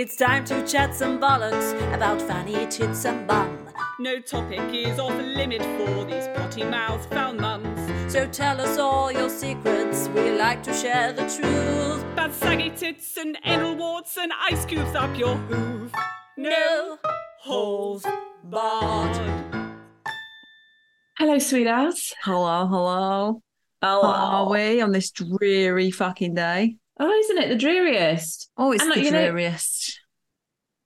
It's time to chat some bollocks about fanny tits and bum. No topic is off limit for these potty mouth foul mums. So tell us all your secrets, we like to share the truth. Bad saggy tits and anal warts and ice cubes up your hoof. No holes barred. Hello, sweethearts. Hello, hello. Hello. How are we on this dreary fucking day? Oh, isn't it the dreariest? Oh, it's And, like, the you know- dreariest.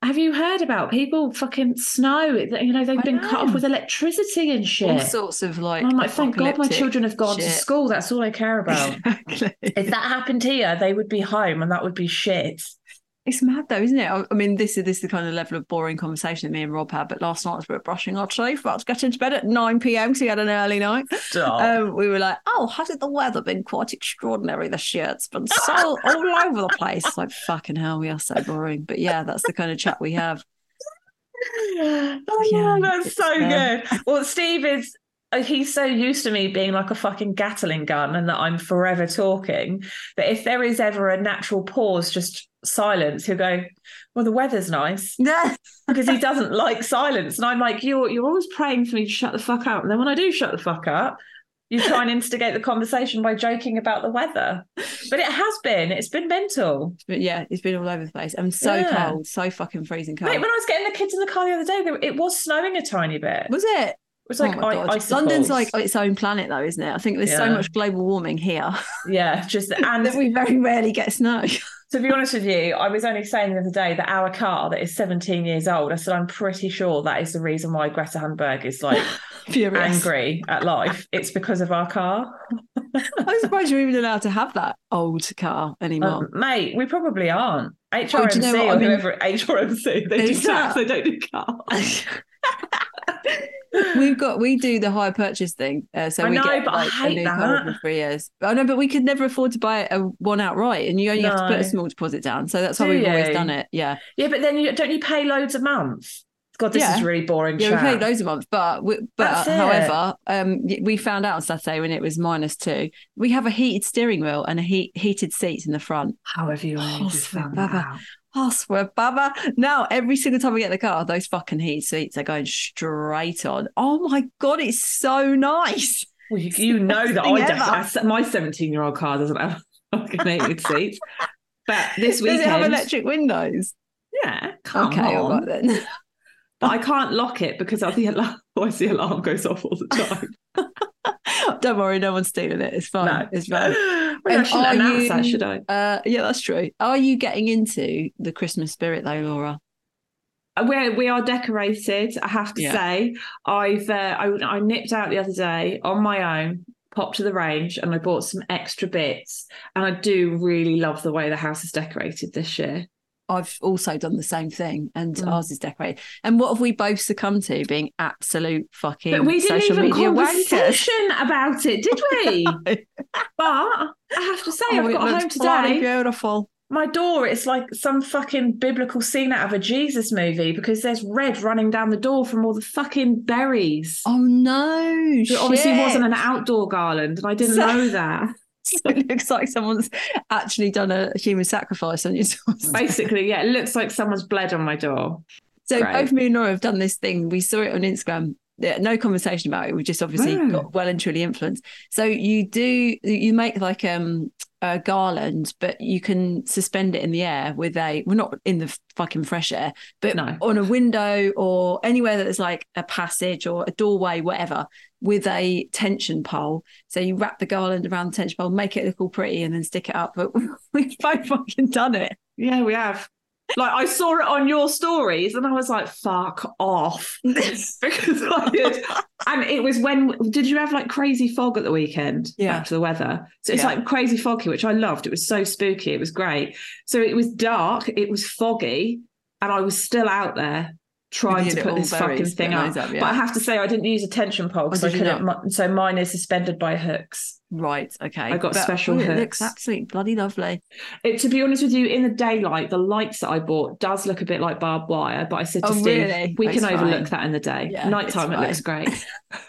Have you heard about people fucking snow? You know, they've I been cut off with electricity and shit. All sorts of like. I'm like, thank God my children have gone to school. That's all I care about. Exactly. if that happened here, they would be home and that would be shit. It's mad though, isn't it? I I mean, this is this is the kind of level of boring conversation that me and Rob had. But last night as we were brushing our teeth, about to get into bed at nine pm because we had an early night. Um, we were like, "Oh, hasn't the weather been quite extraordinary this year? It's been so all over the place." Like fucking hell, we are so boring. But yeah, that's the kind of chat we have. Oh, Yeah, that's so uh, good. Well, Steve is. Uh, He's so used to me being like a fucking Gatling gun and that I'm forever talking that if there is ever a natural pause, just silence, he'll go, Well, the weather's nice. Yeah, Because he doesn't like silence. And I'm like, You're you're always praying for me to shut the fuck up. And then when I do shut the fuck up, you try and instigate the conversation by joking about the weather. But it has been, it's been mental. but yeah, it's been all over the place. I'm so Yeah. cold, so fucking freezing cold. Mate, when I was getting the kids in the car the other day, it was snowing a tiny bit. Was it? It was like oh my I- God. icicles. London's like its own planet, though, isn't it? I think there's so much global warming here yeah, just and that we very rarely get snow. So, to be honest with you, I was only saying the other day that our car that is 17 years old, I said I'm pretty sure that is the reason why Greta Thunberg is like Furious. angry at life. It's because of our car. I'm surprised you're even allowed to have that old car anymore. Um, mate, we probably aren't. HRMC Oh, do you know what? or I mean- whoever HRMC, they do tax, that- they don't do cars. We've got we do the hire purchase thing, uh, so I we know, get but I like, a hate new car that. every three years. I know, but we could never afford to buy a one outright, and you only have to put a small deposit down. So that's how we've always done it. Yeah, Yeah, but then you don't you pay loads a month? God, this Yeah. is really boring. yeah, we chat. paid loads a month, but we, but however, um, we found out on Saturday when it was minus two. We have a heated steering wheel and a heat heated seats in the front. How have you Oh, found Baba. out? Swear, Baba. Now, every single time we get in the car, those fucking heat seats are going straight on. Oh my God, it's so nice. Well, you, you know that I don't. I My 17 year old car doesn't have fucking heated seats. But this Does it have electric windows? yeah, come okay, on. right then. But I can't lock it because the alarm. Otherwise, the alarm goes off all the time. Don't worry, no one's stealing it. It's fine. no, It's fine. Well, I are announce that, should I? Uh, yeah, that's true. Are you getting into the Christmas spirit though, Laura? we we are decorated. I have to Yeah. say, I've uh, I, I nipped out the other day on my own, popped to the range, and I bought some extra bits. And I do really love the way the house is decorated this year. I've also done the same thing, and Mm. ours is decorated. And what have we both succumbed to? Being absolute fucking But we didn't social even media wankers. about it, did we? but I have to say, Oh, I've got home today. Beautiful. My door, it's like some fucking biblical scene out of a Jesus movie because there's red running down the door from all the fucking berries. Oh no! it obviously wasn't an outdoor garland, and I didn't So- know that. it looks like someone's actually done a human sacrifice on your door. Basically, yeah, it looks like someone's bled on my door. So Great. both me and Laura have done this thing. We saw it on Instagram. No conversation about it. We just obviously Oh. got well and truly influenced. So you do you make like um a garland, but you can suspend it in the air with a well not in the fucking fresh air, but No. on a window or anywhere that is like a passage or a doorway, whatever, with a tension pole. So you wrap the garland around the tension pole, make it look all pretty, and then stick it up. But we've both fucking done it. Yeah, we have. Like I saw it on your stories and I was like, fuck off. because I did. And it was when did you have like crazy fog at the weekend? Yeah. Back to the weather. So it's Yeah. like crazy foggy, which I loved. It was so spooky. It was great. So it was dark, it was foggy, and I was still out there trying to put this fucking thing up. up, yeah. But I have to say I didn't use a tension pole because Oh, I couldn't so mine is suspended by hooks. Right. Okay. I got special oh, It hooks. looks absolutely bloody lovely. It, to be honest with you, in the daylight, the lights that I bought does look a bit like barbed wire. But I said to Oh, Steve, really? we It's can overlook that in the day. Yeah, Nighttime, it looks great.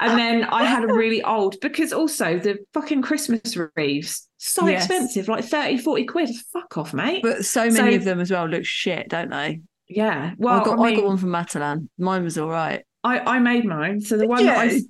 and then I had a really old because also the fucking Christmas wreaths so Yes. expensive, like 30, 40 quid. Fuck off, mate. But so many So- of them as well look shit, don't they? Yeah. Well, I got I, I, got one from Matalan. Mine was all right. I, I made mine. So the Did one that I?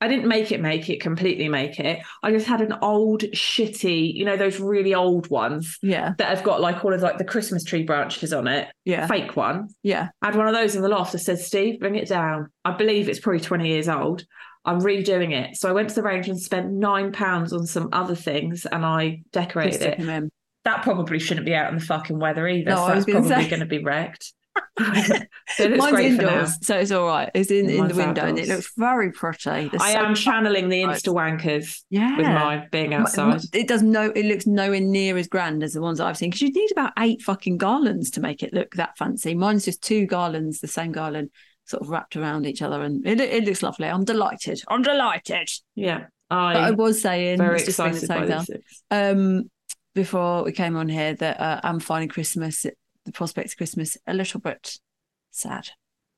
I didn't make it make it completely make it. I just had an old shitty, you know, those really old ones Yeah. that have got like all of like the Christmas tree branches on it. Yeah. Fake one. Yeah. I had one of those in the loft that said, Steve, bring it down. I believe it's probably 20 years old. I'm redoing it. So I went to the range and spent nine pounds on some other things and I decorated stick it. That probably shouldn't be out in the fucking weather either. No, so I was that's probably say. to be wrecked. So it Mine's great for now. indoors, so it's all right. It's in, in the window and it looks very pretty. There's I so am channeling the Insta wankers yeah. with mine being outside. It does no. It looks nowhere near as grand as the ones I've seen because you need about eight fucking garlands to make it look that fancy. Mine's just two garlands, the same garland, sort of wrapped around each other, and it, it looks lovely. I'm delighted. I'm delighted. Yeah. But I I'm was saying, very let's just bring excited the by this. um, before we came on here that uh, I'm finding Christmas, the prospect of Christmas, a little bit sad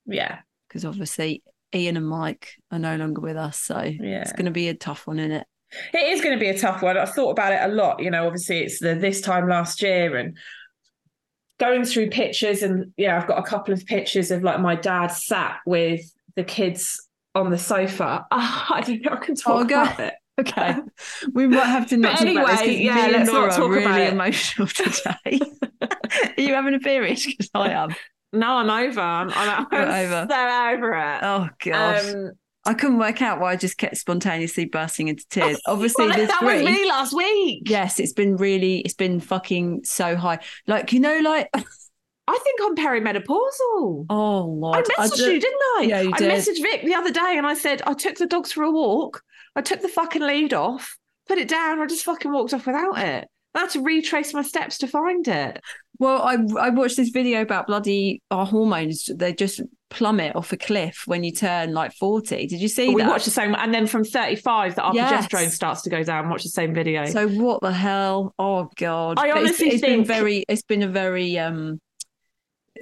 Yeah. because obviously Ian and Mike are no longer with us, so Yeah. it's going to be a tough one, isn't it? It is going to be a tough one. I've thought about it a lot. You know, obviously it's the this time last year and going through pictures and yeah, I've got a couple of pictures of like my dad sat with the kids on the sofa. Ah, I don't know. I can talk Oh, about it. Okay, we might have to not talk about this anyway, yeah, let's not talk really about it. emotional today. are you having a period? Because I am. No, I'm over. I'm, I'm, I'm over. so over it. Oh god, Um, I couldn't work out why I just kept spontaneously bursting into tears. Obviously, well, that was me last week. Yes, it's been really, it's been fucking so high. Like you know, like I think I'm perimenopausal. oh Lord. I messaged don't- you, didn't I? Yeah, you I did. messaged Vic the other day and I said, I took the dogs for a walk. I took the fucking lead off, put it down. I just fucking walked off without it. I had to retrace my steps to find it. Well, I I watched this video about bloody our hormones. They just plummet off a cliff when you turn like forty. Did you see we that? watched the same, and then from 35, that our Yes. progesterone starts to go down. Watch the same video. So what the hell? Oh god! I it's- honestly it's been think- very. It's been a very um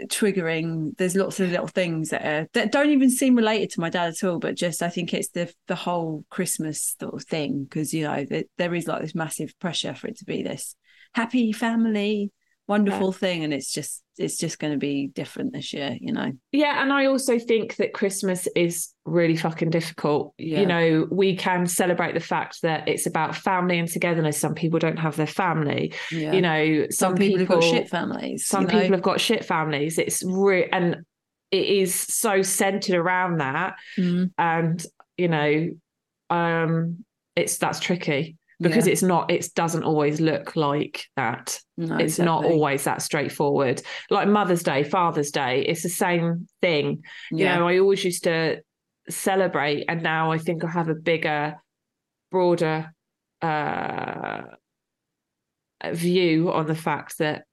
triggering. There's lots of little things that are, that don't even seem related to my dad at all, but just I think it's the the whole Christmas sort of thing because you know that there is like this massive pressure for it to be this happy family, wonderful thing, and it's just it's just going to be different this year. You know. Yeah, and I also think that Christmas is really fucking difficult. Yeah. You know, we can celebrate the fact that it's about family and togetherness. Some people don't have their family. Yeah. You know, some, some, people, have got shit families. Some you know? people have got shit families. It's real, and it is so centered around that. Mm, And you know, um, it's that's tricky because yeah. it's not. It doesn't always look like that No, it's not always that straightforward. Like Mother's Day, Father's Day, it's the same thing. You know, I always used to celebrate, and now I think I have a bigger, broader uh, view on the fact that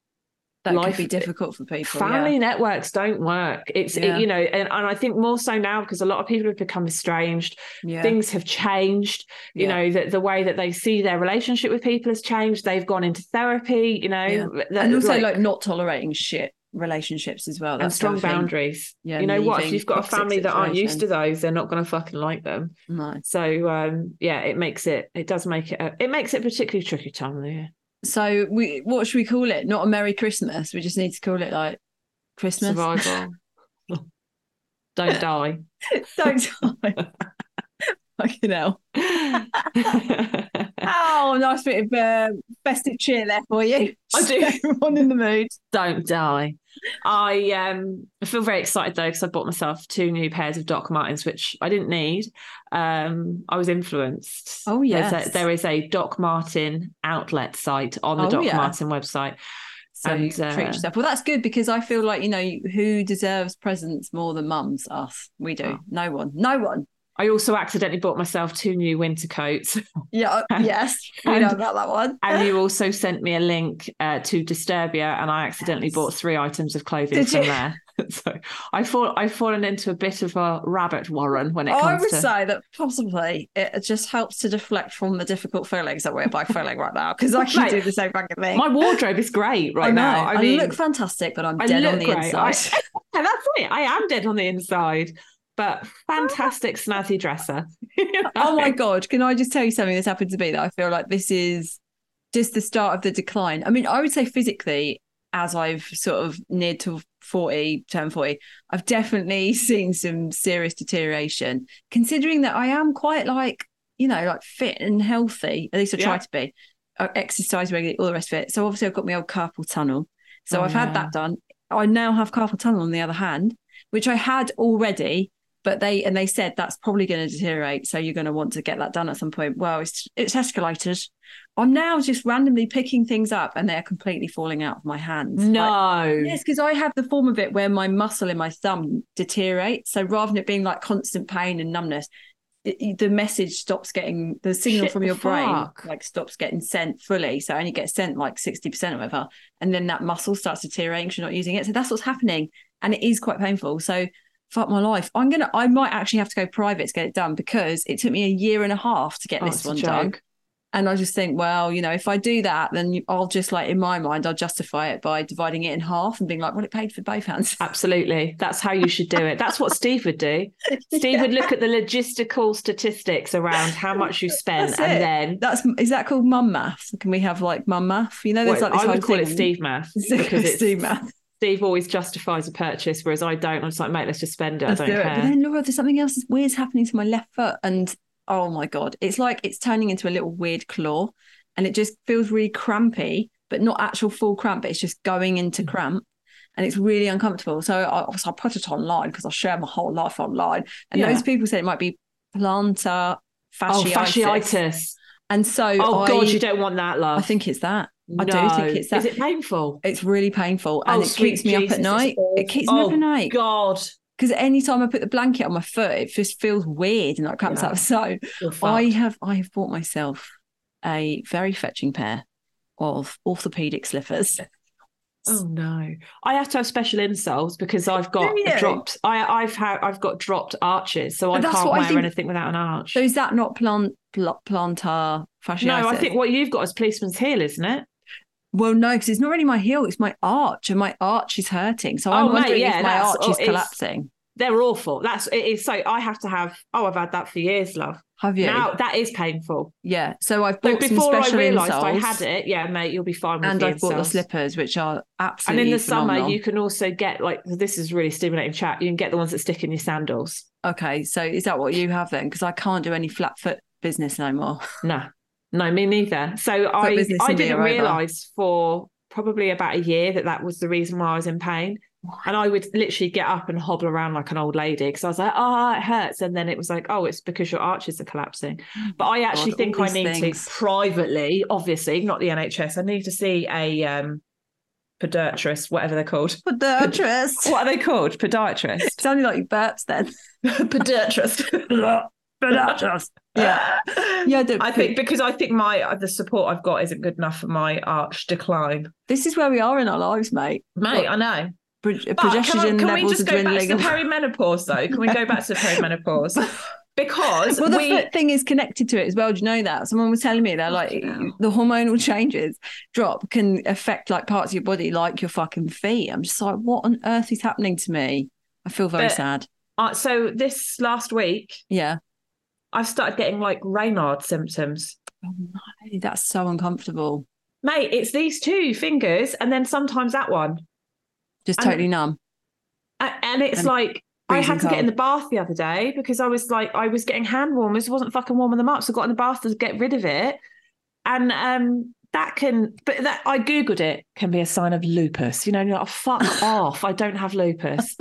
that life- could be difficult for people. family yeah. networks don't work. It's it- you know, and, and I think more so now because a lot of people have become estranged. Yeah. Things have changed. You Yeah. know that the way that they see their relationship with people has changed. They've gone into therapy. You know, Yeah. that- and also like, not tolerating shit relationships as well. and strong boundaries. Yeah, you know what? If you've got a family that aren't used to those, they're not going to fucking like them. No. So um, yeah, it makes it. It does make it. A, it makes it particularly tricky time of the year. So we what should we call it? Not a Merry Christmas. We just need to call it like Christmas. Survival. Don't die. Don't die. Fucking hell. Oh, nice bit of uh, festive cheer there for you. I do. Everyone in the mood. Don't die. I um I feel very excited though because I bought myself two new pairs of Doc Martens, which I didn't need. Um, I was influenced. Oh, There's yes. a, there is a Doc Martens outlet site on the Oh, Doc yeah. Martens website. So And, you treat uh, yourself. Well, that's good because I feel like you know who deserves presents more than mums. Us, we do. Oh. No one. No one. I also accidentally bought myself two new winter coats. Yeah. And- yes. We and- know about that one. And you also sent me a link uh, to Disturbia, and I accidentally Yes. bought three items of clothing Did from you? there. so I thought I've fallen into a bit of a rabbit warren when it comes. To. I would to. say that possibly it just helps to deflect from the difficult feelings that we're both feeling right now because I can do the same fucking thing. My wardrobe is great right I now. I, I mean, look fantastic, but I'm I dead on the great. Inside. That's it. I am dead on the inside, but oh, fantastic snazzy dresser. oh my god can i just tell you something that's happened to me that i feel like this is just the start of the decline? I mean i would say physically as i've sort of neared to 40 turn 40 i've definitely seen some serious deterioration. Considering that i am quite like you know like fit and healthy at least i try Yeah. to be. I exercise regularly all the rest of it. So obviously i've got my old carpal tunnel. So Oh, i've yeah. had that done. I now have carpal tunnel on the other hand which i had already but they and they said that's probably going to deteriorate so you're going to want to get that done at some point. Well it's it's escalated. I'm now just randomly picking things up and they're completely falling out of my hands. Like, No. yes because i have the form of it where my muscle in my thumb deteriorates. So rather than it being like constant pain and numbness it- the message stops getting the signal Shit, from your brain fuck? like stops getting sent fully. So it only gets sent like 60% or whatever. And then that muscle starts deteriorating because you're not using it. So that's what's happening. And it is quite painful. So fuck my life. I'm gonna i might actually have to go private to get it done because it took me a year and a half to get Oh, this one done. and i just think well you know if i do that then i'll just like in my mind i'll justify it by dividing it in half and being like well it paid for both hands. Absolutely. That's how you should do it. That's what Steve would do. Steve would look at the logistical statistics around how much you spent and then that's is that called mum math? Can we have like mum math? You know there's Well, like this I would call it Steve math because it's Steve math Steve always justifies a purchase, whereas I don't. I'm just like, mate, let's just spend it. Let's I don't do it. care. But then Laura, there's something else that's weird happening to my left foot, and oh my god, it's like it's turning into a little weird claw, and it just feels really crampy, but not actual full cramp. But it's just going into mm. cramp, and it's really uncomfortable. So I, I put it online because I share my whole life online, and Yeah. those people said it might be plantar fasciitis. oh, fasciitis. fasciitis. And so Oh I, God, you don't want that, love. I think it's that. I do No. think it's that. Is it painful? It's really painful, and Oh, it sweet keeps me up at night. It keeps me oh, up at night God, because anytime I put the blanket on my foot, it just feels weird and cramps Yeah. up. So I have I have bought myself a very fetching pair of orthopedic slippers. Oh no! I have to have special insoles because I've got dropped. I, I've had I've got dropped arches, so I that's can't I wear think- anything without an arch. So is that not plant pl- plantar fasciitis? no, I think what you've got is policeman's heel, isn't it? Well, no, because it's not really my heel; it's my arch, and my arch is hurting. So Oh, I'm mate, wondering yeah, if my arch oh, is collapsing. They're awful. That's it is. So I have to have. Oh, I've had that for years, love. Have you? Now that is painful. yeah. So I've bought some before I special realised I had it, yeah, mate, you'll be fine with and I've bought the slippers, which are absolutely. And in the summer, you can also get like this is really stimulating chat. You can get the ones that stick in your sandals. Okay, so is that what you have then? Because I can't do any flat foot business no more. No, no, me neither. So I I didn't realise for probably about a year that that was the reason why I was in pain. And I would literally get up and hobble around like an old lady because I was like, oh, it hurts. And then it was like, oh, it's because your arches are collapsing. But I actually God, think I need things. to privately, obviously, not the NHS. I need to see a um, podiatrist, whatever they're called. Podiatrist. What are they called? Podiatrist. Sounded like you burps then. Podiatrist. Podiatrist. Yeah. Yeah, the- I think because I think my the support I've got isn't good enough for my arch decline. This is where we are in our lives, mate. Mate, I know. Pro- can, I, progesterone can we just go back to perimenopause though? Can we go back to the perimenopause? Because well, the we, foot thing is connected to it as well. Do you know that? Someone was telling me they're like the hormonal changes drop can affect like parts of your body, like your fucking feet. I'm just like, what on earth is happening to me? I feel very But- sad. uh, so this last week Yeah. I've started getting like Raynaud symptoms. Oh, no, that's so uncomfortable. Mate, it's these two fingers and then sometimes that one. Just And- totally numb. And it's And like I had to get in the bath the other day because I was like I was getting hand warmers, wasn't fucking warming them up. So I got in the bath to get rid of it. And um that can but that I Googled it, can be a sign of lupus. You know, you're like, oh, fuck off. I don't have lupus.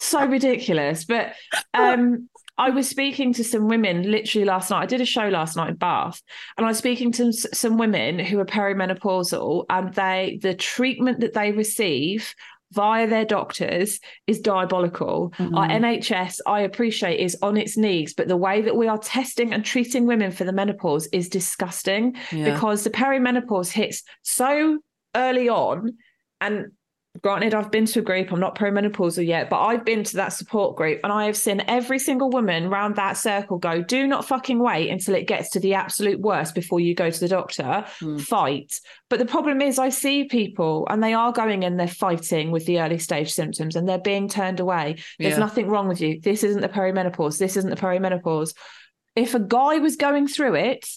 so ridiculous. But um I was speaking to some women literally last night. I did a show last night in Bath, and I was speaking to some women who are perimenopausal, and they the treatment that they receive via their doctors is diabolical. Mm-hmm. Our NHS, I appreciate, is on its knees, but the way that we are testing and treating women for the menopause is disgusting Yeah. because the perimenopause hits so early on and granted i've been to a group i'm not perimenopausal yet but i've been to that support group and i have seen every single woman round that circle go do not fucking wait until it gets to the absolute worst before you go to the doctor. Hmm. fight. But the problem is i see people and they are going and they're fighting with the early stage symptoms and they're being turned away. There's Yeah. nothing wrong with you. This isn't the perimenopause. This isn't the perimenopause. If a guy was going through it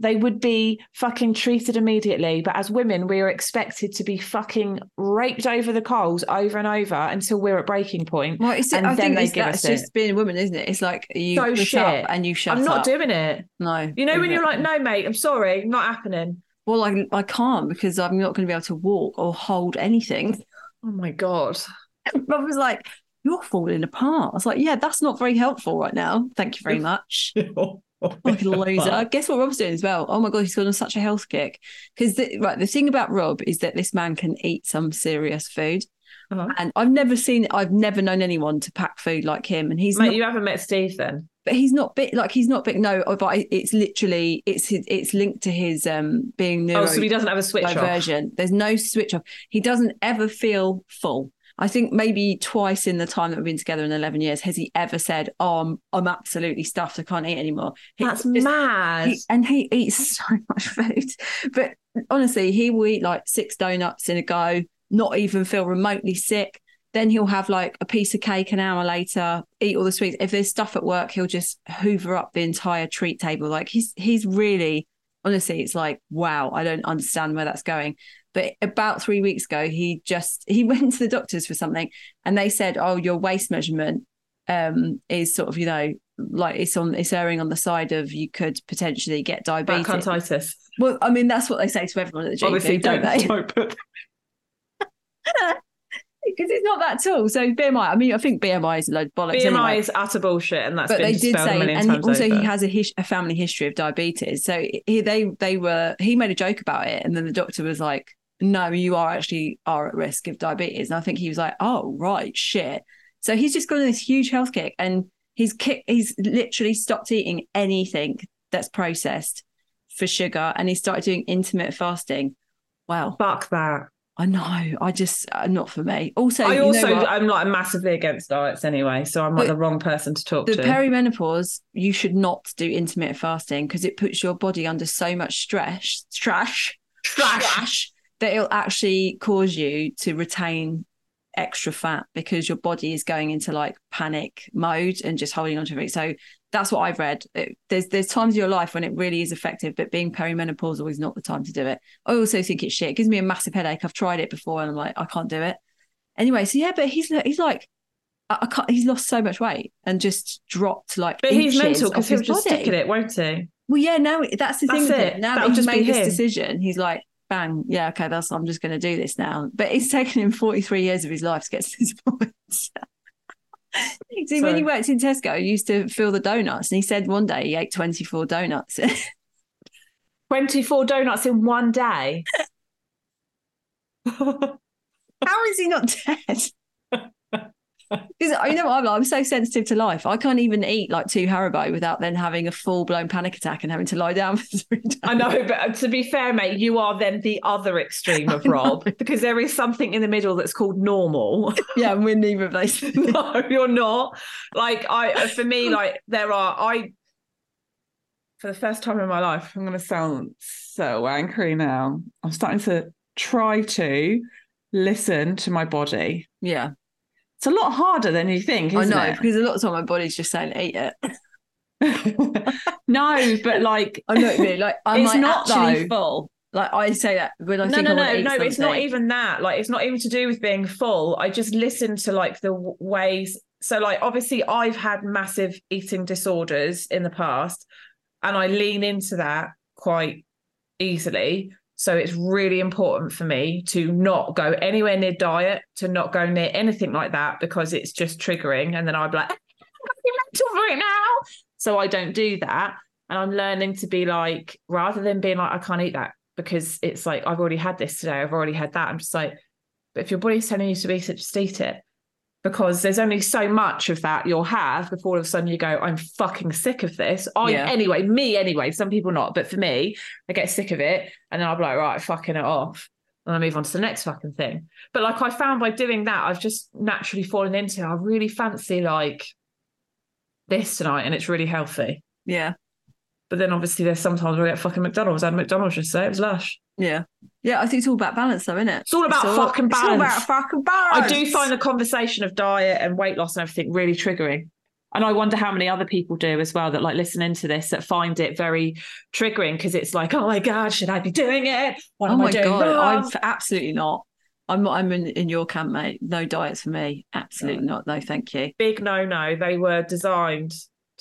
they would be fucking treated immediately. But as women, we are expected to be fucking raped over the coals over and over until we're at breaking point. Well, it's, and I then think they it's, give that's us just it. being a woman, isn't it? It's like you So shit. up and you shut I'm not up. doing it. No, You know, when you're like, no, mate, I'm sorry, not happening. Well, I I can't because I'm not going to be able to walk or hold anything. Oh my God. Rob was like, "You're falling apart." I was like, "Yeah, that's not very helpful right now. Thank you very much." Like a loser. Guess what Rob's doing as well? Oh my god, he's gone on such a health kick. Because the, right, the thing about Rob is that this man can eat some serious food, Uh-huh. and I've never seen, I've never known anyone to pack food like him. And he's Mate, not, you haven't met Steve then. but he's not big. Like he's not big. No, oh, but it's literally it's his, it's linked to his um being neuro Oh, so he doesn't have a switch off. There's no switch off. He doesn't ever feel full. I think maybe twice in the time that we've been together in 11 years has he ever said, "Oh, I'm, I'm absolutely stuffed. I can't eat anymore." He That's just- mad. he- and he eats so much food. But honestly, he will eat like six donuts in a go, not even feel remotely sick. Then he'll have like a piece of cake an hour later, eat all the sweets. If there's stuff at work, he'll just hoover up the entire treat table. Like he's he's really honestly, it's like, wow, I don't understand where that's going. But about three weeks ago, he just he went to the doctors for something and they said, Oh, your waist measurement um is sort of, you know, like it's on it's erring on the side of you could potentially get diabetes. Well, I mean, that's what they say to everyone at the gym. Obviously, don't, don't, they? don't put Because it's not that at all. So BMI, I mean, I think BMI is a load of bollocks. BMI anyway. is utter bullshit, and that's but they did say, and also over. he has a, his, a family history of diabetes. So he, they they were he made a joke about it, and then the doctor was like, "No, you are actually are at risk of diabetes." And I think he was like, "Oh right, shit." So he's just gone on this huge health kick, and he's kick he's literally stopped eating anything that's processed for sugar, and he started doing intermittent fasting. Wow, Fuck that. I know. I just uh, not for me. Also, I you know also? I'm like massively against diets anyway, so I'm like the wrong person to talk the to. The perimenopause, you should not do intermittent fasting because it puts your body under so much stress, trash, trash, that it'll actually cause you to retain extra fat because your body is going into like panic mode and just holding on to everything. So that's what I've read. It- there's there's times in your life when it really is effective, but being perimenopausal is not the time to do it. I also think it's shit. It gives me a massive headache. I've tried it before and I'm like, I can't do it. Anyway, so yeah, but he's he's like I I can't, he's lost so much weight and just dropped like. but he's mental because he'll just body. stick at it, won't he? Well, yeah, now that's the thing. That's with it. Now that he's just made this decision, he's like, bang, yeah, okay, that's I'm just going to do this now. But it's taken him 43 years of his life to get to this point. See, when he worked in Tesco, he used to fill the donuts, and he said one day he ate 24 donuts. 24 donuts in one day. How is he not dead? Because you know what I'm like, I'm so sensitive to life. I can't even eat like two Haribo without then having a full blown panic attack and having to lie down for three days. I know, but uh, to be fair, mate, you are then the other extreme of Rob because there is something in the middle that's called normal. Yeah, and we're neither of those. no, you're not. Like I, for me, like there are. I, for the first time in my life, I'm going to sound so angry now. I'm starting to try to listen to my body. yeah, It's a lot harder than you think, I know it? because a lot of time my body's just saying eat it. no, but like I know what you mean. Like, am It's I not, actually though. full? Like I say that when I no, think no, I no, want to eat no. It's not even that. Like, it's not even to do with being full. I just listen to like the ways. So, like, obviously, I've had massive eating disorders in the past, and I lean into that quite easily. So, it's really important for me to not go anywhere near diet, to not go near anything like that, because it's just triggering. And then I'd be like, ah, I'm going mental right now. So I don't do that. And I'm learning to be like, rather than being like, I can't eat that because it's like, I've already had this today, I've already had that. I'm just like, but if your body's telling you to eat it, just eat it. Because there's only so much of that you'll have before all of a sudden you go, I'm fucking sick of this. I Yeah. anyway, me anyway, some people not, but for me, I get sick of it and then I'll be like, right, fucking it off. And I move on to the next fucking thing. But like I found by doing that, I've just naturally fallen into I really fancy like this tonight and it's really healthy. Yeah. But then obviously there's sometimes where I get fucking McDonald's. I had McDonald's yesterday, it was lush. Yeah. Yeah. I think it's all about balance, though, isn't it? It's all about fucking balance. It's all about fucking balance. I do find the conversation of diet and weight loss and everything really triggering. And I wonder how many other people do as well that like listen into this that find it very triggering because it's like, oh my God, should I be doing it? What Oh am I my doing god, wrong? I'm absolutely not. I'm I'm in, in your camp, mate. No diets for me. Absolutely not. No, thank you. Big no no. They were designed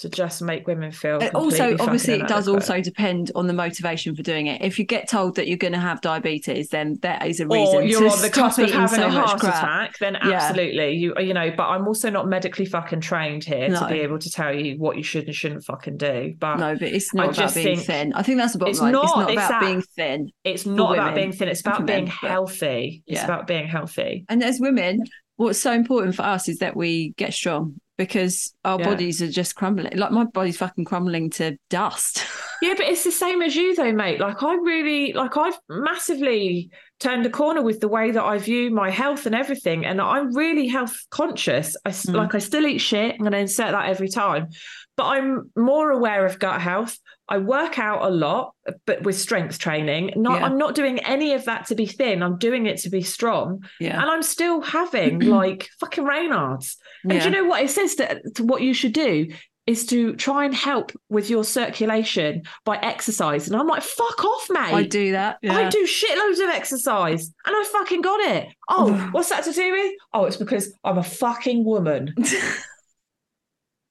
to just make women feel. Completely Also, obviously, it does also depend on the motivation for doing it. If you get told that you're going to have diabetes, then that is a reason or you're on the cusp of having so a heart crap. attack, then Yeah. absolutely, you you know. But I'm also not medically fucking trained here No. to be able to tell you what you should and shouldn't fucking do. But No, but it's I not about being thin. I think that's the bottom it's line. it's not, not it's about that- being thin. it's not about being thin. It's about men, being but- healthy. It's about being healthy. And as women, what's so important for us is that we get strong because our Yeah. bodies are just crumbling. Like my body's fucking crumbling to dust. Yeah, but it's the same as you though, mate. Like I really like I've massively turned a corner with the way that I view my health and everything. And I'm really health conscious. I Mm. like I still eat shit. I'm gonna insert that every time. But I'm more aware of gut health. I work out a lot, but with strength training. Not Yeah. I'm not doing any of that to be thin. I'm doing it to be strong. yeah. And I'm still having like fucking Raynaud's. And Yeah. you know what it says that what you should do is to try and help with your circulation by exercise. And I'm like, fuck off, mate. I do that. I Yeah. do shitloads of exercise and I fucking got it. Oh, what's that to do with? Oh, it's because I'm a fucking woman.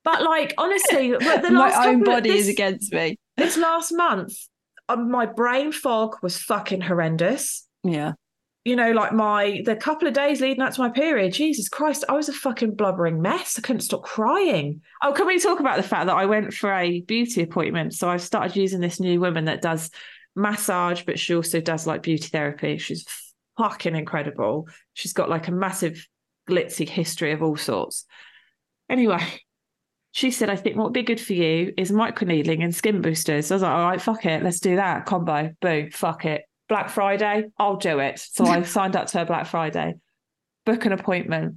But like, honestly, the my own body is against me. This last month, um, my brain fog was fucking horrendous Yeah. You know, like my the couple of days leading up to my period, Jesus Christ, I was a fucking blubbering mess. I couldn't stop crying. Oh, can we talk about the fact that I went for a beauty appointment? So I've started using this new woman that does massage, but she also does like beauty therapy. She's fucking incredible. She's got like a massive glitzy history of all sorts. Anyway, she said, I think what would be good for you is microneedling and skin boosters. I was like, all right, fuck it. Let's do that. Combo. Boom. Fuck it. Black Friday, I'll do it. So I signed up to her Black Friday, book an appointment,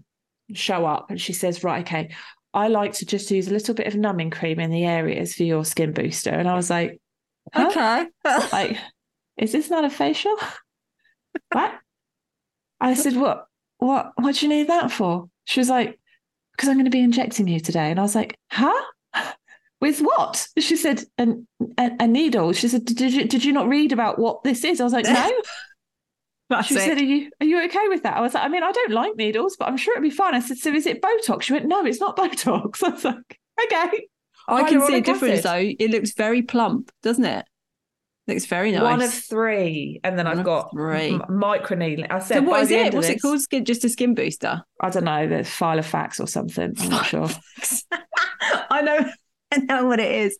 show up. And she says, right, okay, I like to just use a little bit of numbing cream in the areas for your skin booster. And I was like, huh? Okay. like, is this not a facial? what? I said, what, what, what do you need that for? She was like, because I'm going to be injecting you today. And I was like, huh? With what? She said, an, a, a needle. She said, did you, did you not read about what this is? I was like, no. That's She it. said, are you, are you okay with that? I was like, I mean, I don't like needles, but I'm sure it'd be fine. I said, so is it Botox? She went, no, it's not Botox. I was like, okay. I can see a difference acid. though. It looks very plump, doesn't it? Looks very nice. One of three. And then One I've got three. m- microneedling. I said, so what is it? What's it called? Skin, just a skin booster. I don't know, the file of facts or something. I'm not sure. I know. I know what it is.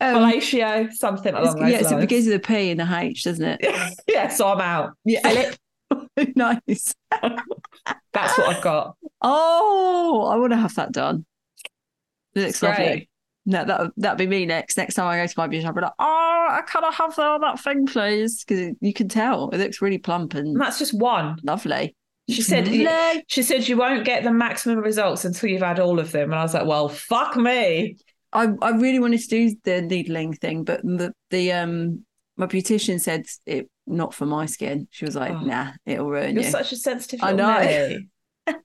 Um, Fellatio, something along those yeah, so it lines. begins with a P and a H, doesn't it? yeah, so I'm out. Yeah. Philip, nice. that's what I've got. Oh, I want to have that done. It looks great. lovely. No, that that'd be me next. Next time I go to my beauty shop, I'll be like, oh, I can I have that, that thing, please? Because you can tell it looks really plump and And that's just one. lovely. She said, Lovely. she said you won't get the maximum results until you've had all of them. And I was like, well, fuck me. I, I really wanted to do the needling thing, but the the um my beautician said it not for my skin. She was like, Oh. nah, it'll ruin You're you. Are such a sensitive I know.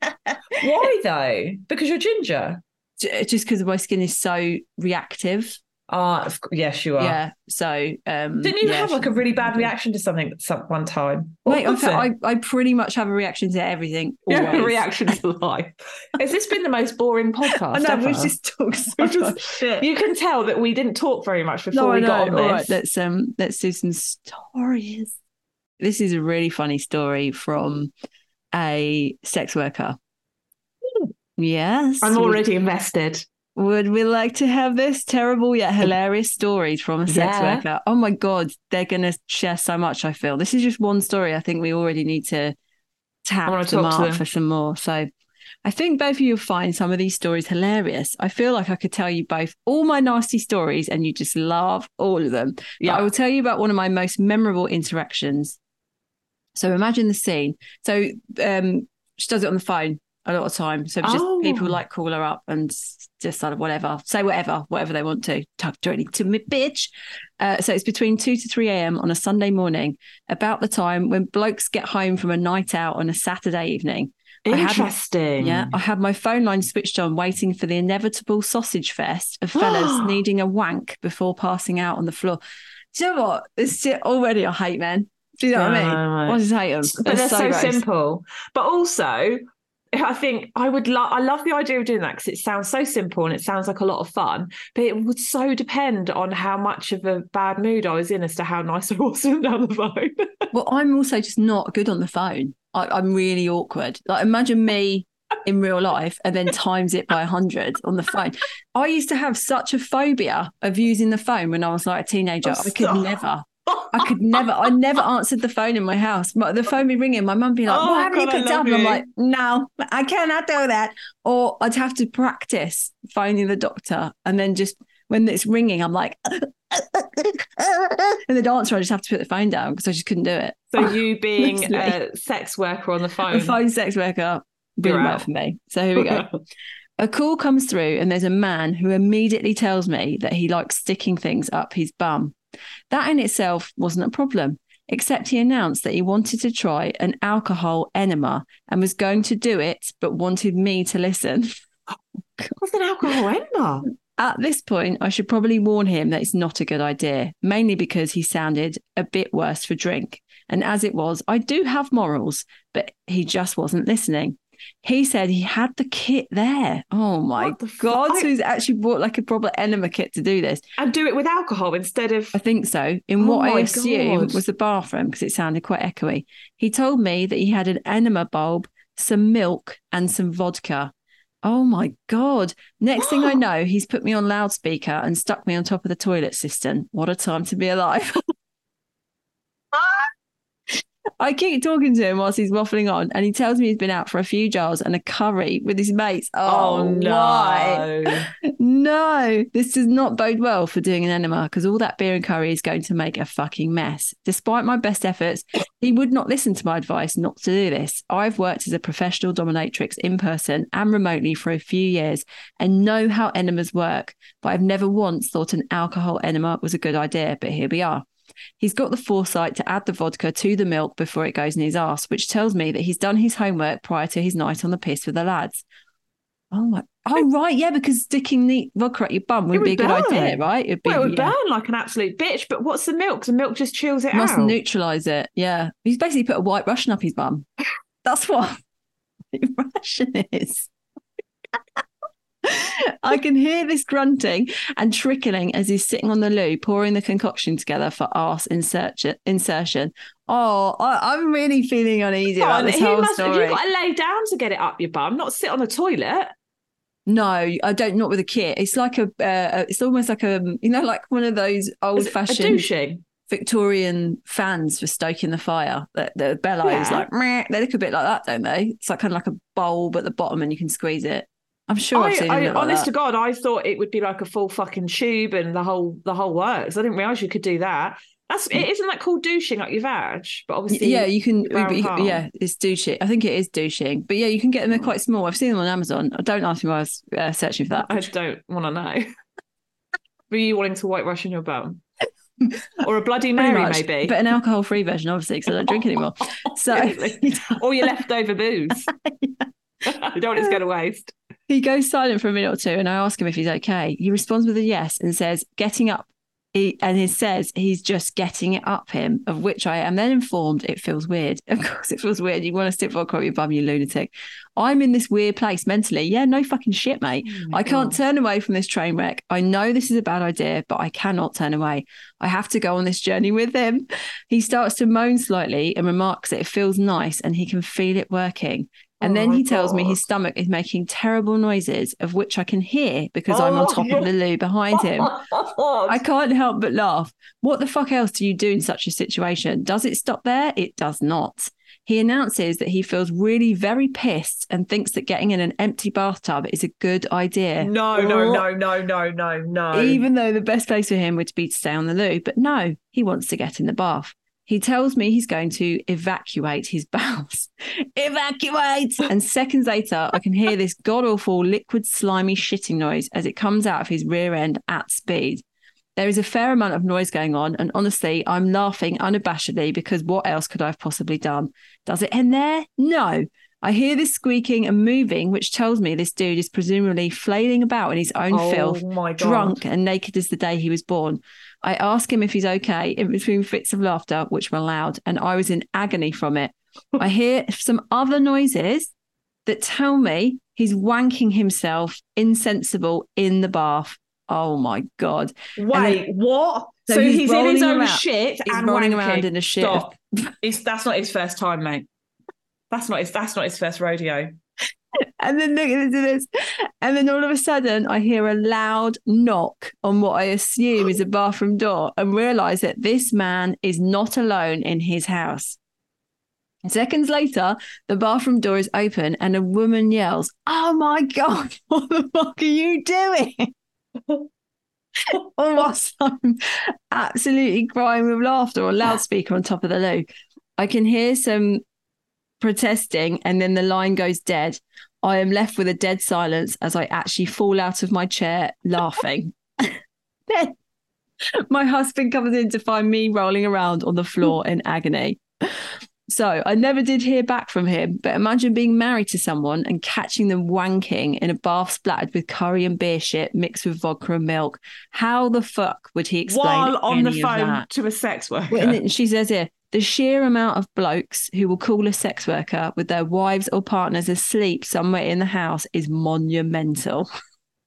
Why though? Because you're ginger. Just because my skin is so reactive. Ah, cou- yes, you are. Yeah. So um Didn't you yeah, have like a really bad reaction to something some one time? Mate, What I? I, I pretty much have a reaction to everything. You have a reaction to life. Has this been the most boring podcast? I know, ever? we just talk so just- much shit. You can tell that we didn't talk very much before no, we got on this. All right, let's um let's do some stories. This is a really funny story from a sex worker. Yes. I'm already invested. Would we like to have this terrible yet hilarious stories from a sex Yeah. worker? Oh my God, they're going to share so much, I feel. This is just one story. I think we already need to tap wanna them up for some more. So I think both of you will find some of these stories hilarious. I feel like I could tell you both all my nasty stories and you just love all of them. But Yeah. I will tell you about one of my most memorable interactions. So imagine the scene. So um, she does it on the phone a lot of time. So it's just Oh. people like call her up and just sort of whatever, say whatever, whatever they want to. Talk directly to me, bitch. Uh, so it's between 2 to 3 a.m. on a Sunday morning, about the time when blokes get home from a night out on a Saturday evening. I had- Interesting. Yeah, I had my phone line switched on, waiting for the inevitable sausage fest of fellas needing a wank before passing out on the floor. Do you know what? This shit already I hate, man. Do you know what I mean? Right. I just hate them. but they're so, gross. simple. But also, I think I would love. I love the idea of doing that because it sounds so simple and it sounds like a lot of fun. But it would so depend on how much of a bad mood I was in as to how nice I was down the phone. Well, I'm also just not good on the phone. I, I'm really awkward. Like, imagine me in real life and then times it by 100 on the phone. I used to have such a phobia of using the phone when I was like a teenager. Oh, I could stop. never. I could never, I never answered the phone in my house. The phone be ringing. My mum be like, Oh, Well, haven't God, I picked up? And I'm like, No, I cannot do that. Or I'd have to practice finding the doctor. And then just when it's ringing, I'm like, and the dancer, I just have to put the phone down because I just couldn't do it. So you being a sex worker on the A phone. phone sex worker didn't work out. for me. So here we go. A call comes through, and there's a man who immediately tells me that he likes sticking things up his bum. That in itself wasn't a problem, except he announced that he wanted to try an alcohol enema and was going to do it, but wanted me to listen. What's an alcohol enema? At this point, I should probably warn him that it's not a good idea, mainly because he sounded a bit worse for drink. And as it was, I do have morals, but he just wasn't listening. He said he had the kit there. Oh my God. I- So he's actually bought like a proper enema kit to do this. And do it with alcohol instead of. I think so. In Oh what I assume was the bathroom because it sounded quite echoey. He told me that he had an enema bulb, some milk, and some vodka. Oh my God. Next thing I know, he's put me on loudspeaker and stuck me on top of the toilet cistern. What a time to be alive. I keep talking to him whilst he's waffling on, and he tells me he's been out for a few jars and a curry with his mates. Oh, oh why? No, this does not bode well for doing an enema because all that beer and curry is going to make a fucking mess. Despite my best efforts, he would not listen to my advice not to do this. I've worked as a professional dominatrix in person and remotely for a few years and know how enemas work, but I've never once thought an alcohol enema was a good idea. But here we are. He's got the foresight to add the vodka to the milk before it goes in his ass, which tells me that he's done his homework prior to his night on the piss with the lads. Oh my! Oh right, yeah, because sticking the vodka at your bum would would be a good burn. idea, right? It'd be, Well, it would yeah. burn like an absolute bitch, but what's the milk? The milk just chills it Must out. Must neutralize it. Yeah, he's basically put a white Russian up his bum. That's what Russian is. I can hear this grunting and trickling as he's sitting on the loo, pouring the concoction together for arse insertion. insertion. Oh, I, I'm really feeling uneasy Come about on, this whole must, story. You've got to lay down to get it up your bum, not sit on the toilet. No, I don't. Not with a kit. It's like a. Uh, it's almost like a. You know, like one of those old fashioned. Victorian fans for stoking the fire. The, the bellows, Yeah. like meh, they look a bit like that, don't they? It's like kind of like a bulb at the bottom, and you can squeeze it. I'm sure I've I, seen I. Like honest to God, I thought it would be like a full fucking tube and the whole the whole works. I didn't realize you could do that. That's it. Isn't that called douching up your vag? But obviously, yeah, you can. you- yeah, it's douching. I think it is douching, but yeah, you can get them. They're quite small. I've seen them on Amazon. Don't ask me why I was uh, searching for that. I don't want to know. Were you wanting to white in your bum? Or a Bloody Mary, much, maybe? but an alcohol-free version, obviously, because I don't drink anymore. So or your leftover booze. you don't want it to go to waste. He goes silent for a minute or two, and I ask him if he's okay. He responds with a yes and says, "Getting up." He, and he says he's just getting it up him, of which I am then informed it feels weird. Of course, it feels weird. You want to stick vodka up your bum, you lunatic. I'm in this weird place mentally. Yeah, no fucking shit, mate. Mm, I can't turn away from this train wreck. I know this is a bad idea, but I cannot turn away. I have to go on this journey with him. He starts to moan slightly and remarks that it feels nice and he can feel it working. And Oh then he tells me his stomach is making terrible noises, of which I can hear because I'm on Oh, top of oh. the loo behind him. I can't help but laugh. What the fuck else do you do in such a situation? Does it stop there? It does not. He announces that he feels really very pissed and thinks that getting in an empty bathtub is a good idea. no, no, no, no, no, no, no. Even though the best place for him would be to stay on the loo. But no, he wants to get in the bath. He tells me he's going to evacuate his bowels. evacuate! And seconds later, I can hear this god awful liquid slimy shitting noise as it comes out of his rear end at speed. There is a fair amount of noise going on, and honestly, I'm laughing unabashedly because what else could I have possibly done? Does it end there? No. I hear this squeaking and moving, which tells me this dude is presumably flailing about in his own oh filth, drunk and naked as the day he was born. I ask him if he's okay in between fits of laughter, which were loud, and I was in agony from it. I hear some other noises that tell me he's wanking himself insensible in the bath. Oh my God. Wait, what? So So, he's he's, in his own around- shit He's and rolling wanking. around in a shit. Stop. It's, that's not his first time, mate. That's not his. That's not his first rodeo. And then look at this. And then all of a sudden, I hear a loud knock on what I assume is a bathroom door and realize that this man is not alone in his house. Seconds later, the bathroom door is open and a woman yells, Oh my God, what the fuck are you doing? Whilst I'm absolutely crying with laughter on loudspeaker on top of the loo. I can hear some protesting and then the line goes dead. I am left with a dead silence as I actually fall out of my chair laughing. then my husband comes in to find me rolling around on the floor in agony. So I never did hear back from him, but imagine being married to someone and catching them wanking in a bath splattered with curry and beer shit mixed with vodka and milk. How the fuck would he explain While on the phone to a sex worker. And she says here the sheer amount of blokes who will call a sex worker with their wives or partners asleep somewhere in the house is monumental.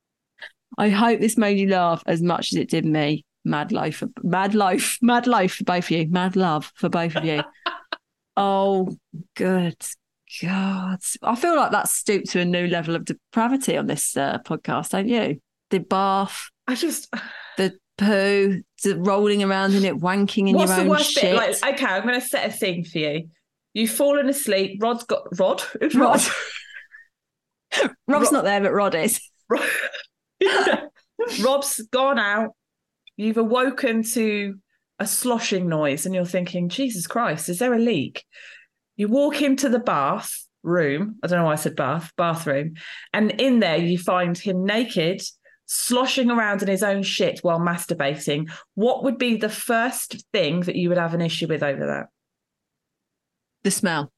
I hope this made you laugh as much as it did me. Mad life, mad life, mad life for both of you. Mad love for both of you. oh, good God. I feel like that's stooped to a new level of depravity on this uh, podcast, don't you? The bath, I just. the poo, the rolling around in it, wanking in What's your the own worst shit. bit? Like, okay, I'm going to set a scene for you. You've fallen asleep. Rod's got Rod. Rod. Rod. Rob's Ro- not there, but Rod is. Rob's gone out. You've awoken to a sloshing noise, and you're thinking, Jesus Christ, is there a leak? You walk into the bath room. I don't know why I said bath, bathroom. And in there, you find him naked, sloshing around in his own shit while masturbating. What would be the first thing that you would have an issue with over that? The smell.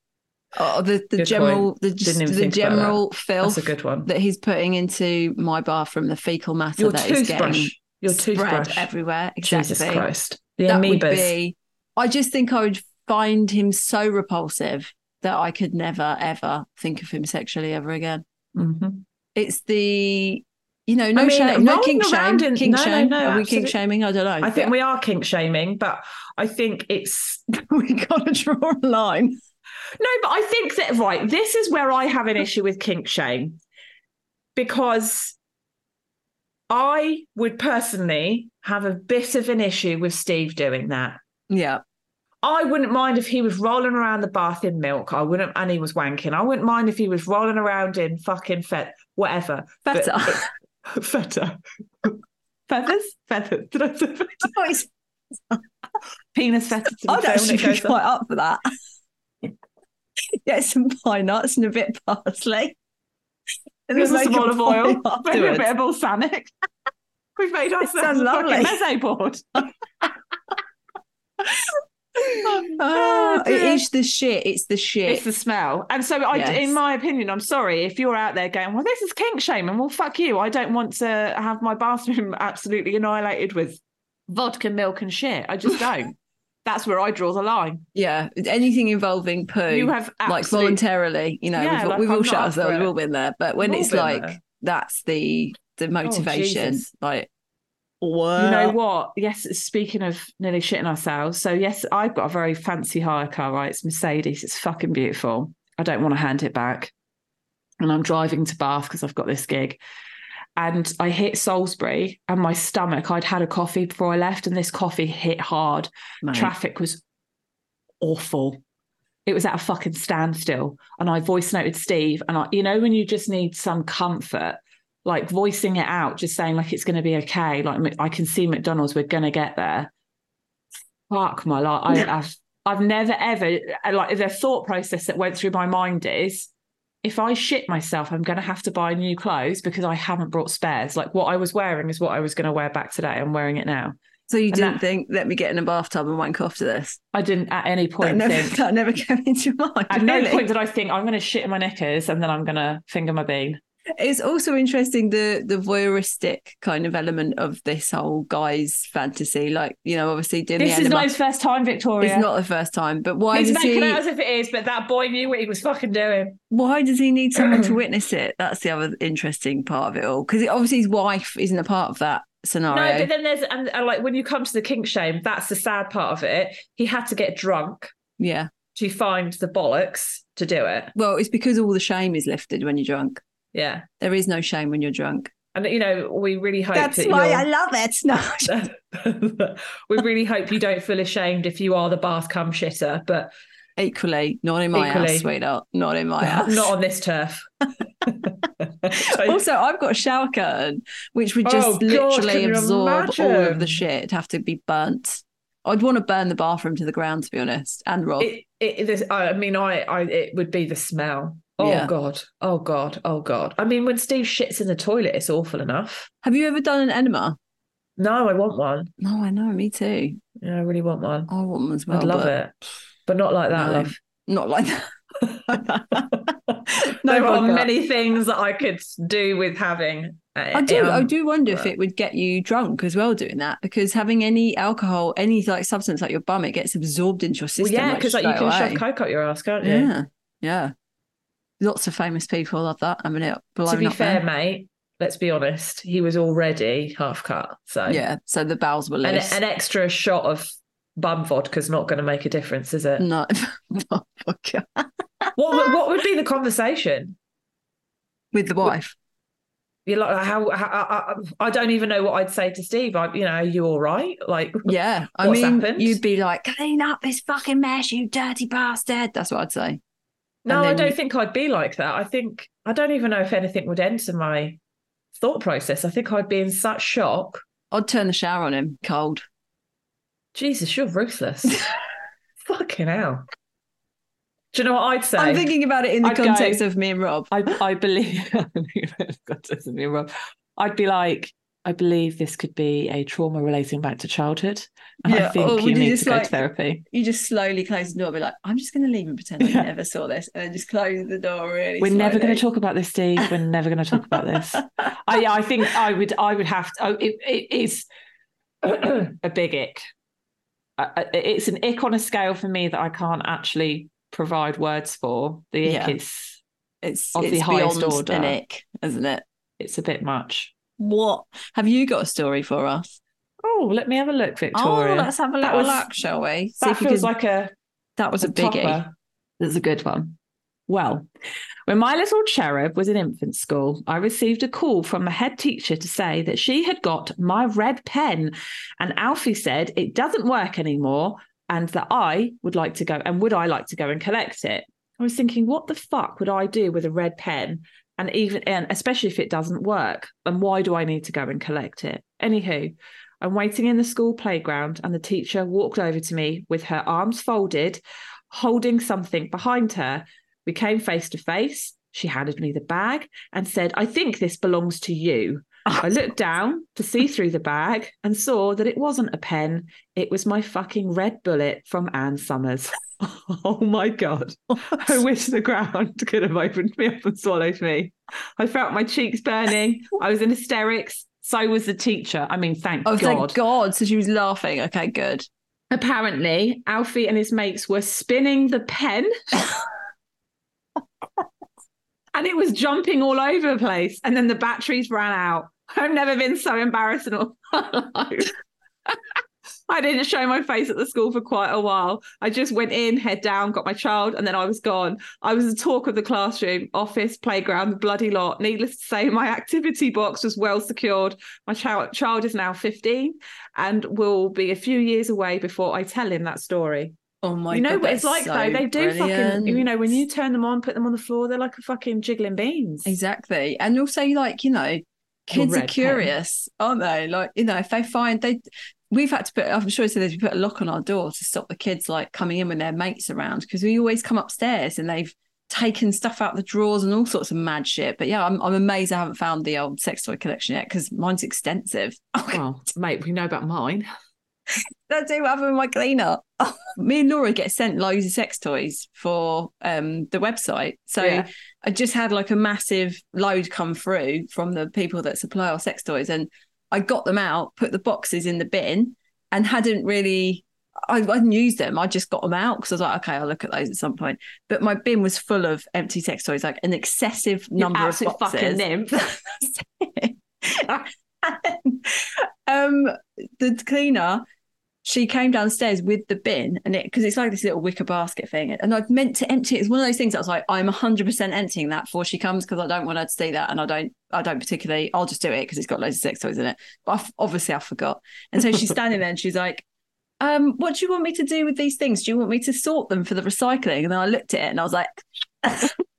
Oh, the, the Good general, point. the, Didn't the think about general That's a good one. that he's putting into my bathroom, the fecal matter Your that is toothbrush. getting Your toothbrush. everywhere. Exactly. Jesus Christ. The that would be. I just think I would find him so repulsive that I could never ever think of him sexually ever again. Mhm. It's the. You know, no mean, shame, no kink shame. kink no, no, shame. no, Are we absolutely. kink shaming? I don't know. I think we are kink shaming, but I think it's we got to draw a line. No, but I think that right, this is where I have an issue with kink shame because I would personally have a bit of an issue with Steve doing that. Yeah. I wouldn't mind if he was rolling around the bath in milk. I wouldn't, and he was wanking. I wouldn't mind if he was rolling around in fucking fet, whatever. But Feta. Feathers? Feathers. Did I say feta? Oh, Penis feta to I'd tail when actually it be quite up for that. Get some pine nuts and a bit of parsley. And Give then us some olive oil, maybe a bit of balsamic. We've made ourselves sounds a fucking lovely. meze board. Ah, oh, it dear. the shit. It's the shit. It's the smell. And so, I, Yes. in my opinion, I'm sorry if you're out there going, well, this is kink shaming. Well, fuck you. I don't want to have my bathroom absolutely annihilated with vodka, milk, and shit. I just don't. That's where I draw the line. yeah, anything involving poo, You have like voluntarily. You know, Yeah, we've, like, we've all shut ourselves. We've all been there. But when We've all like there. that's the the oh, motivation, Jesus. like Wow. You know what? Yes, speaking of nearly shitting ourselves. So, yes, I've got a very fancy hire car, right? It's Mercedes. It's fucking beautiful. I don't want to hand it back. And I'm driving to Bath because I've got this gig. And I hit Salisbury and my stomach, I'd had a coffee before I left, and this coffee hit hard. Mate. Traffic was awful. It was at a fucking standstill. And I voice noted Steve. And I, you know, when you just need some comfort, like voicing it out, just saying like it's going to be okay. Like I can see McDonald's, we're going to get there. Fuck my life. I, I've I've never ever uh, like the thought process that went through my mind is if I shit myself, I'm going to have to buy new clothes because I haven't brought spares. Like what I was wearing is what I was going to wear back today. I'm wearing it now. So you And didn't that- think, let me get in a bathtub and wank off to this? I didn't at any That point never, think. that never came into mind. At no point did I think I'm going to shit in my knickers and then I'm going to finger my bean. It's also interesting the the voyeuristic kind of element of this whole guy's fantasy. Like, you know, obviously doing This is enema. not his first time, Victoria. It's not the first time, but why He's does making he? out as if it is, but that boy knew what he was fucking doing. Why does he need someone to witness it? That's the other interesting part of it all. Because obviously his wife isn't a part of that scenario. No, but then there's and, and like when you come to the kink shame, that's the sad part of it. He had to get drunk yeah. to find the bollocks to do it. Well, it's because all the shame is lifted when you're drunk. Yeah. There is no shame when you're drunk. And you know, we really hope That's that why I love it. No. we really hope you don't feel ashamed if you are the bath cum shitter, but Equally, not in my Equally. house, sweetheart. Not in my house. not on this turf. also, I've got a shower curtain, which would just Oh, literally you absorb all of the shit. It'd have to be burnt. I'd want to burn the bathroom to the ground, to be honest, and Rob. it, it, this, I mean, I, I, it would be the smell. Oh Yeah. God. Oh God. Oh God. I mean, when Steve shits in the toilet, it's awful enough. Have you ever done an enema? No, I want one. No, I know, me too. Yeah, I really want one. I want one as well. I'd love but it, but not like that, No. love. Not like that. there are many things that I could do with having. uh, I do. I um, do wonder if it would get you drunk as well doing that because having any alcohol, any like substance like your bum, it gets absorbed into your Well, system. yeah, because like you can away. shove coke up your ass, can't you? Yeah, yeah. Lots of famous people love that. I mean, it To be fair, there. mate, let's be honest. He was already half cut, so Yeah, so the bowels were an, loose. an extra shot of bum vodka's not going to make a difference, is it? no, fuck yeah. what would- what would be the conversation? with the wife. You're like, how, how I, I, I don't even know what I'd say to Steve. I, you know, are you all right? Like, Yeah, I mean, happened? you'd be like, "Clean up this fucking mess, you dirty bastard." That's what I'd say. No, And I don't you- think I'd be like that. I think I don't even know if anything would enter my thought process. I think I'd be in such shock. I'd turn the shower on him cold. Jesus, you're ruthless. Fucking hell. Do you know what I'd say? I'm thinking about it in the I'd go- context of me and Rob. I, I believe. God, this is me wrong. I'd be like, I believe this could be a trauma relating back to childhood. And I Yeah, think or you you need just to go like- to therapy. You just slowly close the door, and be like, "I'm just going to leave and pretend I never saw this," and then just close the door really. We're never going to talk about this, Steve. We're never going to talk about this. I, I think I would. I would have to. Oh, it, it is a big ick. It's an ick on a scale for me that I can't actually provide words for. The ick Yeah. is. It's of the it's highest beyond order. an ick, isn't it? It's a bit much. What have you got a story for us? Oh, let me have a look, Victoria. Oh, let's have a little was- look, shall we? See that feels can- like a that was a biggie. topper. That's a good one. Well, when my little cherub was in infant school, I received a call from the head teacher to say that she had got my red pen, and Alfie said it doesn't work anymore, and that I would like to go and would I like to go and collect it. I was thinking, what the fuck would I do with a red pen? And even and especially if it doesn't work, and why do I need to go and collect it? Anywho, I'm waiting in the school playground, and the teacher walked over to me with her arms folded, holding something behind her. We came face to face. She handed me the bag and said, I think this belongs to you. I looked down to see through the bag and saw that it wasn't a pen. It was my fucking red bullet from Ann Summers. oh my God. I wish the ground could have opened me up and swallowed me. I felt my cheeks burning. I was in hysterics. So was the teacher. I mean, thank Oh, God. thank God! So she was laughing. Okay, good. Apparently, Alfie and his mates were spinning the pen. and it was jumping all over the place. And then the batteries ran out. I've never been so embarrassed in all my life. I didn't show my face at the school for quite a while. I just went in, head down, got my child, and then I was gone. I was the talk of the classroom, office, playground, the bloody lot. Needless to say, my activity box was well secured. My child, child is now 15 and will be a few years away before I tell him that story. Oh my you know god, what it's like so though? They do fucking, you know, when you turn them on, put them on the floor, they're like a fucking jiggling beans. Exactly. And also like, you know, kids are red pen. curious, aren't they? Like, you know, if they find they we've had to put I'm sure I said this, we put a lock on our door to stop the kids like coming in when their mates around because we always come upstairs and they've taken stuff out the drawers and all sorts of mad shit. But yeah, I'm I'm amazed I haven't found the old sex toy collection yet because mine's extensive. Oh, well, mate, we know about mine. That's what happened with my cleaner. me and Laura get sent loads of sex toys for um the website. So Yeah. I just had like a massive load come through from the people that supply our sex toys, and I got them out, put the boxes in the bin, and hadn't really. I, I hadn't used them. I just got them out because I was like, okay, I'll look at those at some point. But my bin was full of empty sex toys, like an excessive number of boxes. fucking nymph. um, the cleaner, she came downstairs with the bin, and it because it's like this little wicker basket thing, and I'd meant to empty it. It's one of those things. I was like, I'm 100 percent emptying that before she comes because I don't want her to see that, and I don't, I don't particularly. I'll just do it because it's got loads of sex toys in it. But I f obviously I forgot, and so she's standing there and she's like. Um, what do you want me to do with these things? Do you want me to sort them for the recycling? And then I looked at it and I was like,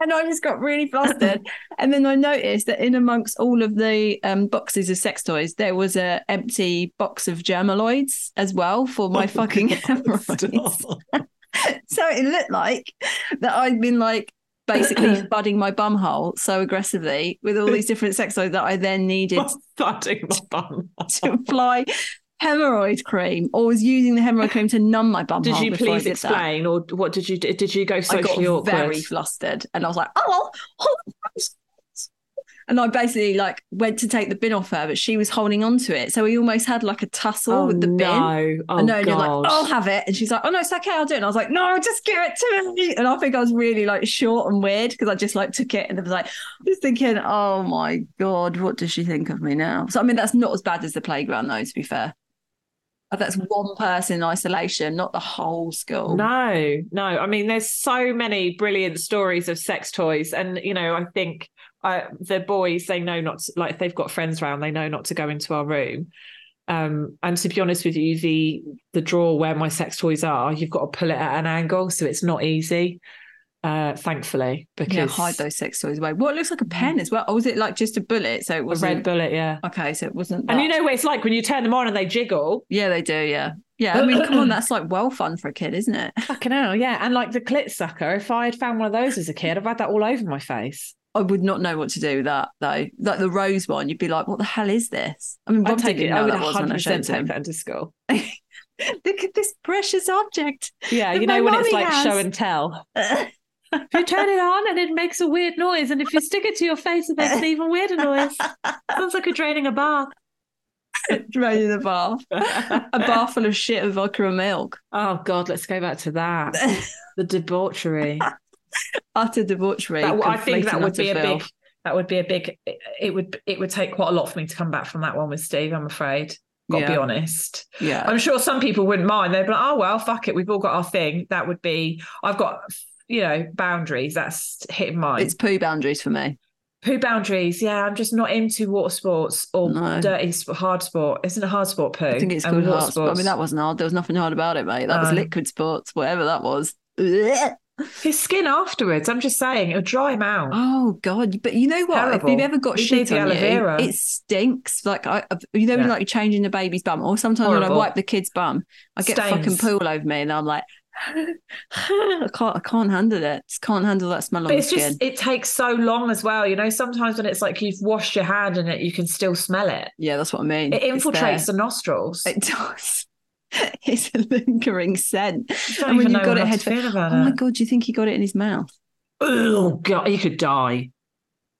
and I just got really flustered. and then I noticed that in amongst all of the um, boxes of sex toys, there was a empty box of Germoloids as well for my fucking hemorrhoids. so it looked like that I'd been like basically budding my bum hole so aggressively with all these different sex toys that I then needed Thudding my bum. to apply hemorrhoid cream or was using the hemorrhoid cream to numb my bum Did hole you please did that. explain, or what did you do? Did you go socially I got awkward? very flustered and I was like, oh, oh, and I basically like went to take the bin off her, but she was holding on to it. So we almost had like a tussle oh with the bin. no! Oh and no, and you're like, I'll have it. And she's like, oh no, it's okay, I'll do it. And I was like, no, just give it to me. And I think I was really like short and weird because I just like took it and it was like, just thinking, oh my God, what does she think of me now? So I mean, that's not as bad as the playground though, to be fair. But That's one person in isolation, not the whole school. No, no. I mean, there's so many brilliant stories of sex toys, and you know, I think uh, the boys they know not to, like if they've got friends around, they know not to go into our room. Um, and to be honest with you, the the drawer where my sex toys are, you've got to pull it at an angle, so it's not easy. Uh, thankfully, because Yeah, hide those sex toys away. Well, it looks like a pen as well. Or was it like just a bullet? So it a was red bullet, yeah. Okay, so it wasn't. And you know what it's like when you turn them on and they jiggle. yeah, they do. Yeah, yeah. I mean, come on, that's like well fun for a kid, isn't it? Fucking hell, yeah. And like the clit sucker, if I had found one of those as a kid, I've had that all over my face. I would not know what to do with that though. Like the rose one, you'd be like, "What the hell is this?" I mean, I'd take it. I would that 100% take that into school. Look at this precious object. Yeah, you know when it's like has. show and tell. If you turn it on and it makes a weird noise, and if you stick it to your face, it makes an even weirder noise. Sounds like you're draining a bath. In the bath, a bath full of shit and vodka and milk. Oh God, let's go back to that. The debauchery. Utter debauchery. That- I think that would be a filth. big. That would be a big. It would. It would take quite a lot for me to come back from that one with Steve. I'm afraid. Got to be honest. Yeah, I'm sure some people wouldn't mind. They'd be like, "Oh well, fuck it. We've all got our thing." That would be. I've got, you know, boundaries. That's hitting mine. it's poo boundaries for me. Poo boundaries. Yeah, I'm just not into water sports or No. dirty hard sport. Isn't a hard sport poo? I think it's called hard sport. I mean, that wasn't hard. There was nothing hard about it, mate. That was liquid sports, whatever that was. His skin afterwards. I'm just saying, it'll dry him out. Oh God! But you know what? If you've ever got You shit on you, vera. it stinks. Like I, you know, Yeah. like you're changing the baby's bum, or sometimes when I wipe the kid's bum, I get fucking Stains. poo all over me, and I'm like, I can't, I can't handle it. Just can't handle that smell on But the it's skin. just it takes so long as well. You know, sometimes when it's like you've washed your hand in it, you can still smell it. yeah, that's what I mean. It infiltrates the nostrils. It does. It's a lingering scent. and when you've got it head about oh my god, do you think he got it in his mouth? Oh god, you could die.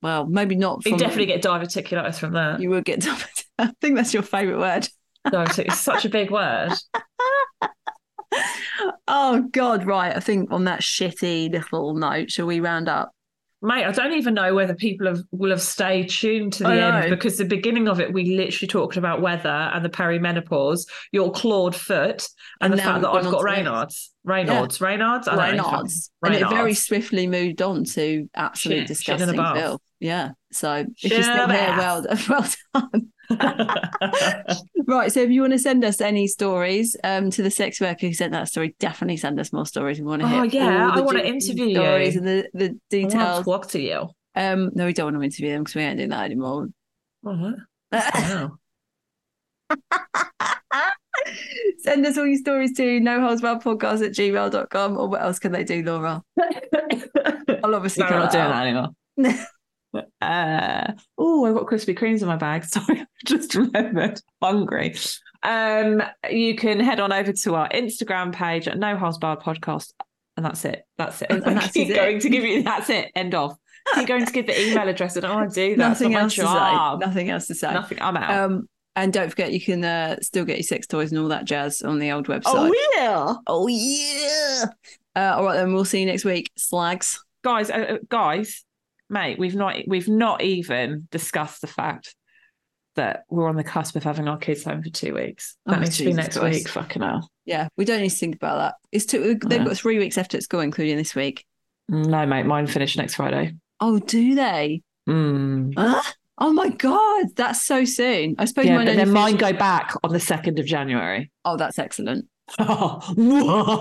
Well, maybe not. You From, definitely get diverticulitis from that. You would get. diverticulitis. I think that's your favourite word. Divertic- it's such a big word. Oh God, right. I think on that shitty little note, shall we round up? Mate, I don't even know whether people have will have stayed tuned to the end because the beginning of it we literally talked about weather and the perimenopause, your clawed foot, and, And the fact that I've got this. Raynaud's. Raynaud's. Raynaud's? I. Reynards. And it very swiftly moved on to absolute Shit, disgusting bath. Yeah. So if Shit you're still the here, bath. well, well done. Right. So if you want to send us any stories um, to the sex worker who sent that story, definitely send us more stories. We want to hear. Oh, hear. yeah, I wanna interview stories you. and the, the I want details. to talk to you. Um, no, we don't want to interview them because we ain't doing that anymore. Oh, wow. Send us all your stories to no holes barred podcast at gmail.com or what else can they do, Laura? I'll obviously No, not doing that anymore. Uh, oh, I've got Krispy Kremes in my bag. Sorry, I just remembered. Hungry. Um, you can head on over to our Instagram page at No Holes Barred Podcast, and that's it. That's it. And I that's keep it. going to give you. That's it. End of. keep going to give the email address. I don't want to do that. Nothing else to say. Nothing else to say. Nothing. I'm out. Um, and don't forget, you can uh, still get your sex toys and all that jazz on the old website. oh yeah, Oh, yeah. Uh, all right, then we'll see you next week. Slags. guys, uh, uh, guys, mate. We've not we've not even discussed the fact that we're on the cusp of having our kids home for two weeks. That Oh, needs to be next Christ. week. Fucking hell. Yeah, we don't need to think about that. It's two, they've No. got three weeks left at school, including this week. No, mate, mine finish next Friday. Oh, do they? Mm. Huh? Oh my god, that's so soon. I suppose Yeah, mine but then mine go back on the second of January. Oh, that's excellent. That's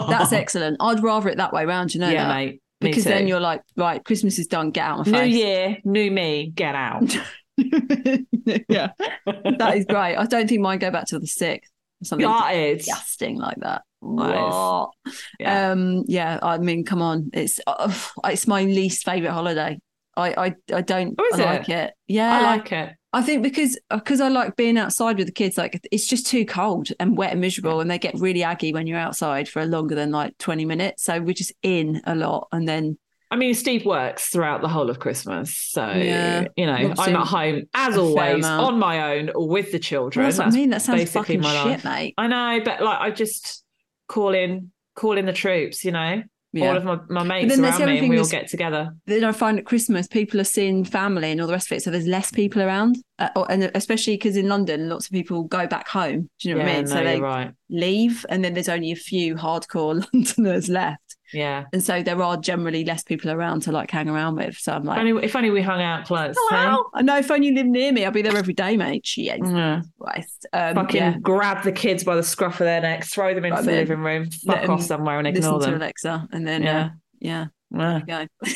That's excellent. I'd rather it that way round, you know yeah, that? mate. Because then you're like, right, Christmas is done. Get out of new my face. year, new me. Get out. yeah, that is great. I don't think mine go back to the sixth. or Something That is. disgusting like that. What? Yeah. Um, yeah. I mean, come on. It's uh, it's my least favorite holiday. I I, I don't Oh, I it? like it. Yeah, I like it. I think because uh, because I like being outside with the kids, like it's just too cold and wet and miserable, and they get really aggy when you're outside for longer than like twenty minutes. So we're just in a lot, and then I mean, Steve works throughout the whole of Christmas. So, Yeah. you know, I'm at home as always on my own with the children. well, that's what I mean. That sounds basically fucking my shit, life. mate. I know, but like, I just call in, call in the troops, you know, Yeah. all of my, my mates around me and we all get together. then I find at Christmas people are seeing family and all the rest of it, so there's less people around, uh, or- and especially because in London, lots of people go back home. Do you know yeah, what I mean? no, so they right. leave, and then there's only a few hardcore Londoners left, Yeah. and so there are generally less people around to like hang around with. So I'm If like, only, if only we hung out close. oh, hey? I know if only you live near me, I'll be there every day, mate. Jesus Yeah. Christ. Um, Fucking yeah. grab the kids by the scruff of their necks, throw them into Right the then. living room, Let fuck off them somewhere and Listen ignore to them. Alexa, and then Yeah. uh, yeah, Yeah. go.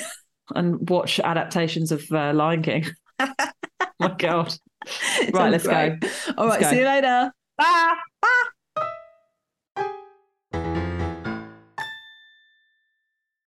And watch adaptations of uh, Lion King. My God. Right, let's go. great. All right, Let's go. see you later. Bye. Bye.